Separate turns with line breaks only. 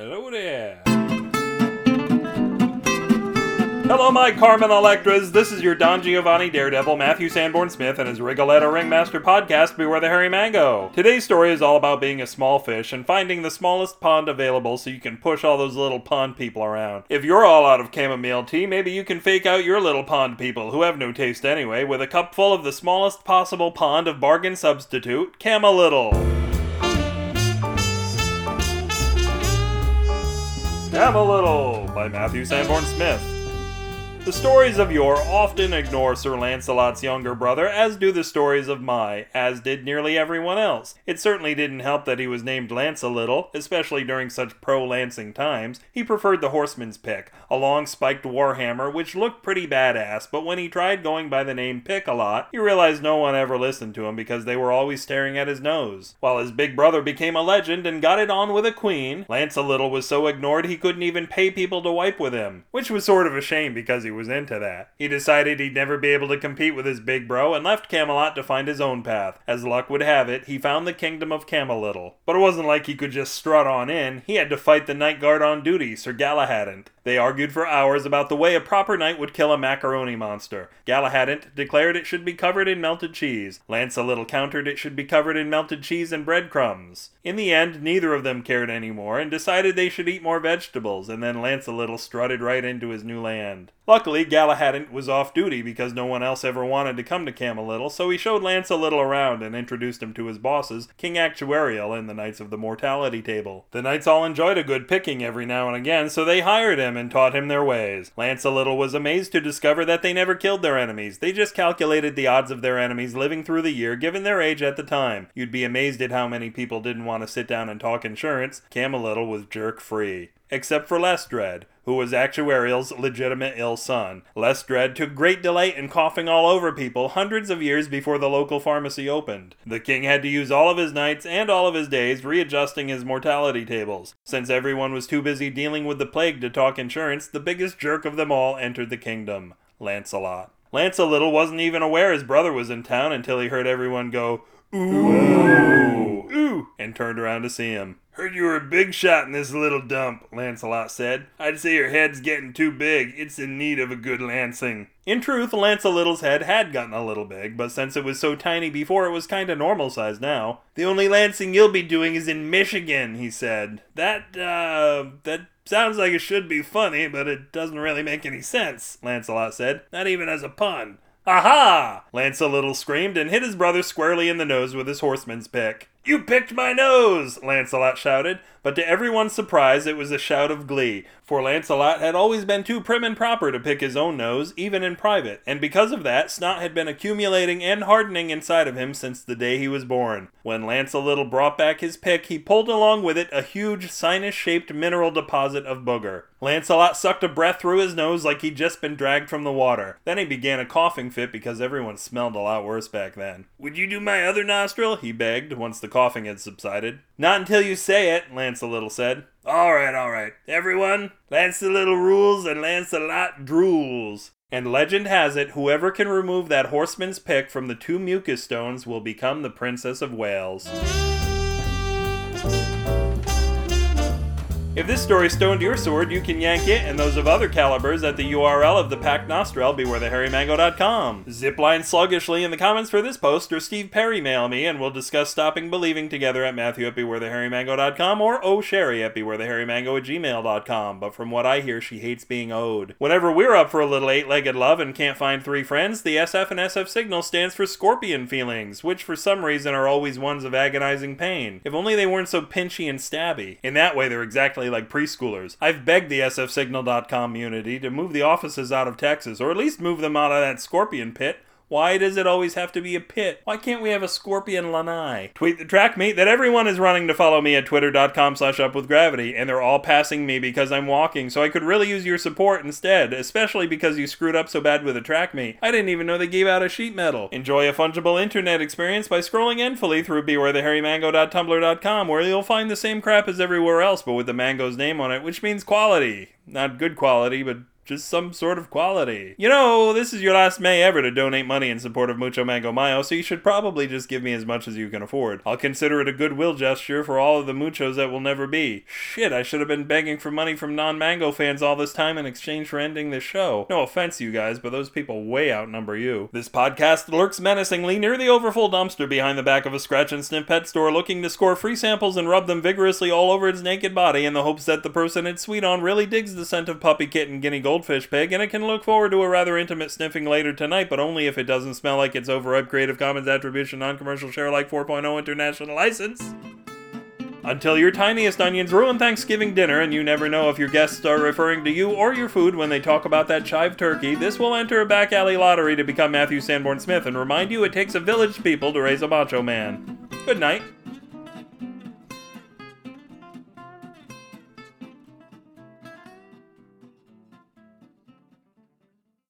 Hello there. Hello, my Carmen Electras. This is your Don Giovanni Daredevil, Matthew Sanborn Smith, and his Rigoletta Ringmaster podcast, Beware the Hairy Mango. Today's story is all about being a small fish and finding the smallest pond available so you can push all those little pond people around. If you're all out of chamomile tea, maybe you can fake out your little pond people, who have no taste anyway, with a cup full of the smallest possible pond of bargain substitute, Camalittle. Little by Matthew Sanborn Smith. The stories of yore often ignore Sir Lancelot's younger brother, as do the stories of my, as did nearly everyone else. It certainly didn't help that he was named Lance a little, especially during such pro-lancing times. He preferred the horseman's pick, a long spiked warhammer which looked pretty badass, but when he tried going by the name Pick a lot, he realized no one ever listened to him because they were always staring at his nose. While his big brother became a legend and got it on with a queen, Lance a little was so ignored he couldn't even pay people to wipe with him, which was sort of a shame because he was into that. He decided he'd never be able to compete with his big bro and left Camelot to find his own path. As luck would have it, he found the kingdom of Camalittle. But it wasn't like he could just strut on in, he had to fight the night guard on duty, Sir Galahadant. They argued for hours about the way a proper knight would kill a macaroni monster. Galahadant declared it should be covered in melted cheese. Lance a little countered it should be covered in melted cheese and breadcrumbs. In the end, neither of them cared anymore and decided they should eat more vegetables, and then Lance a little strutted right into his new land. Luckily, Galahadant was off duty because no one else ever wanted to come to Camalittle, so he showed Lance a little around and introduced him to his bosses, King Actuarial and the Knights of the Mortality Table. The knights all enjoyed a good picking every now and again, so they hired him and taught him their ways. Lance a little was amazed to discover that they never killed their enemies. They just calculated the odds of their enemies living through the year given their age at the time. You'd be amazed at how many people didn't want to sit down and talk insurance. Camalittle was jerk free except for Lestrade, who was Actuarial's legitimate ill son. Lestrade took great delight in coughing all over people hundreds of years before the local pharmacy opened. The king had to use all of his nights and all of his days readjusting his mortality tables. Since everyone was too busy dealing with the plague to talk insurance, the biggest jerk of them all entered the kingdom Lancelot. Lance a little wasn't even aware his brother was in town until he heard everyone go, Ooh, ooh, and turned around to see him. Heard you were a big shot in this little dump, Lancelot said. I'd say your head's getting too big. It's in need of a good lancing. In truth, Lance a Little's head had gotten a little big, but since it was so tiny before, it was kinda normal size now. The only lancing you'll be doing is in Michigan, he said. That, uh, that sounds like it should be funny, but it doesn't really make any sense, Lancelot said. Not even as a pun. Aha! Lance a Little screamed and hit his brother squarely in the nose with his horseman's pick. You picked my nose! Lancelot shouted, but to everyone's surprise it was a shout of glee, for Lancelot had always been too prim and proper to pick his own nose, even in private, and because of that, snot had been accumulating and hardening inside of him since the day he was born. When Lancelot brought back his pick, he pulled along with it a huge sinus-shaped mineral deposit of booger. Lancelot sucked a breath through his nose like he'd just been dragged from the water. Then he began a coughing fit because everyone smelled a lot worse back then. Would you do my other nostril? he begged, once the coughing had subsided. Not until you say it, Lance a Little said. All right, all right. Everyone, Lance a Little rules and Lance a Lot drools. And legend has it, whoever can remove that horseman's pick from the two mucus stones will become the Princess of Wales. If this story stoned your sword, you can yank it and those of other calibers at the URL of the Pack Nostril, bewarethehairymango.com. Zipline sluggishly in the comments for this post, or Steve Perry mail me, and we'll discuss stopping believing together at Matthew at bewarethehairymango.com or O'Sherry at bewarethehairymango at gmail.com. But from what I hear, she hates being owed. Whenever we're up for a little eight-legged love and can't find three friends, the SF and SF signal stands for scorpion feelings, which for some reason are always ones of agonizing pain. If only they weren't so pinchy and stabby. In that way, they're exactly like preschoolers. I've begged the sfsignal.com community to move the offices out of Texas, or at least move them out of that scorpion pit. Why does it always have to be a pit? Why can't we have a scorpion lanai? Tweet the track mate that everyone is running to follow me at twitter.com slash upwithgravity, and they're all passing me because I'm walking, so I could really use your support instead, especially because you screwed up so bad with the track mate. I didn't even know they gave out a sheet metal. Enjoy a fungible internet experience by scrolling endfully through bewarethehairymango.tumblr.com, where you'll find the same crap as everywhere else, but with the mango's name on it, which means quality. Not good quality, but just some sort of quality. You know, this is your last May ever to donate money in support of Mucho Mango Mayo, so you should probably just give me as much as you can afford. I'll consider it a goodwill gesture for all of the muchos that will never be. Shit, I should have been begging for money from non mango fans all this time in exchange for ending the show. No offense, you guys, but those people way outnumber you. This podcast lurks menacingly near the overfull dumpster behind the back of a scratch and sniff pet store looking to score free samples and rub them vigorously all over its naked body in the hopes that the person it's sweet on really digs the scent of puppy kitten guinea goldfish pig and it can look forward to a rather intimate sniffing later tonight, but only if it doesn't smell like it's overripe Creative Commons Attribution Non-Commercial Share Like 4.0 International License. Until your tiniest onions ruin Thanksgiving dinner and you never know if your guests are referring to you or your food when they talk about that chive turkey, this will enter a back alley lottery to become Matthew Sanborn Smith and remind you it takes a village people to raise a macho man. Good night.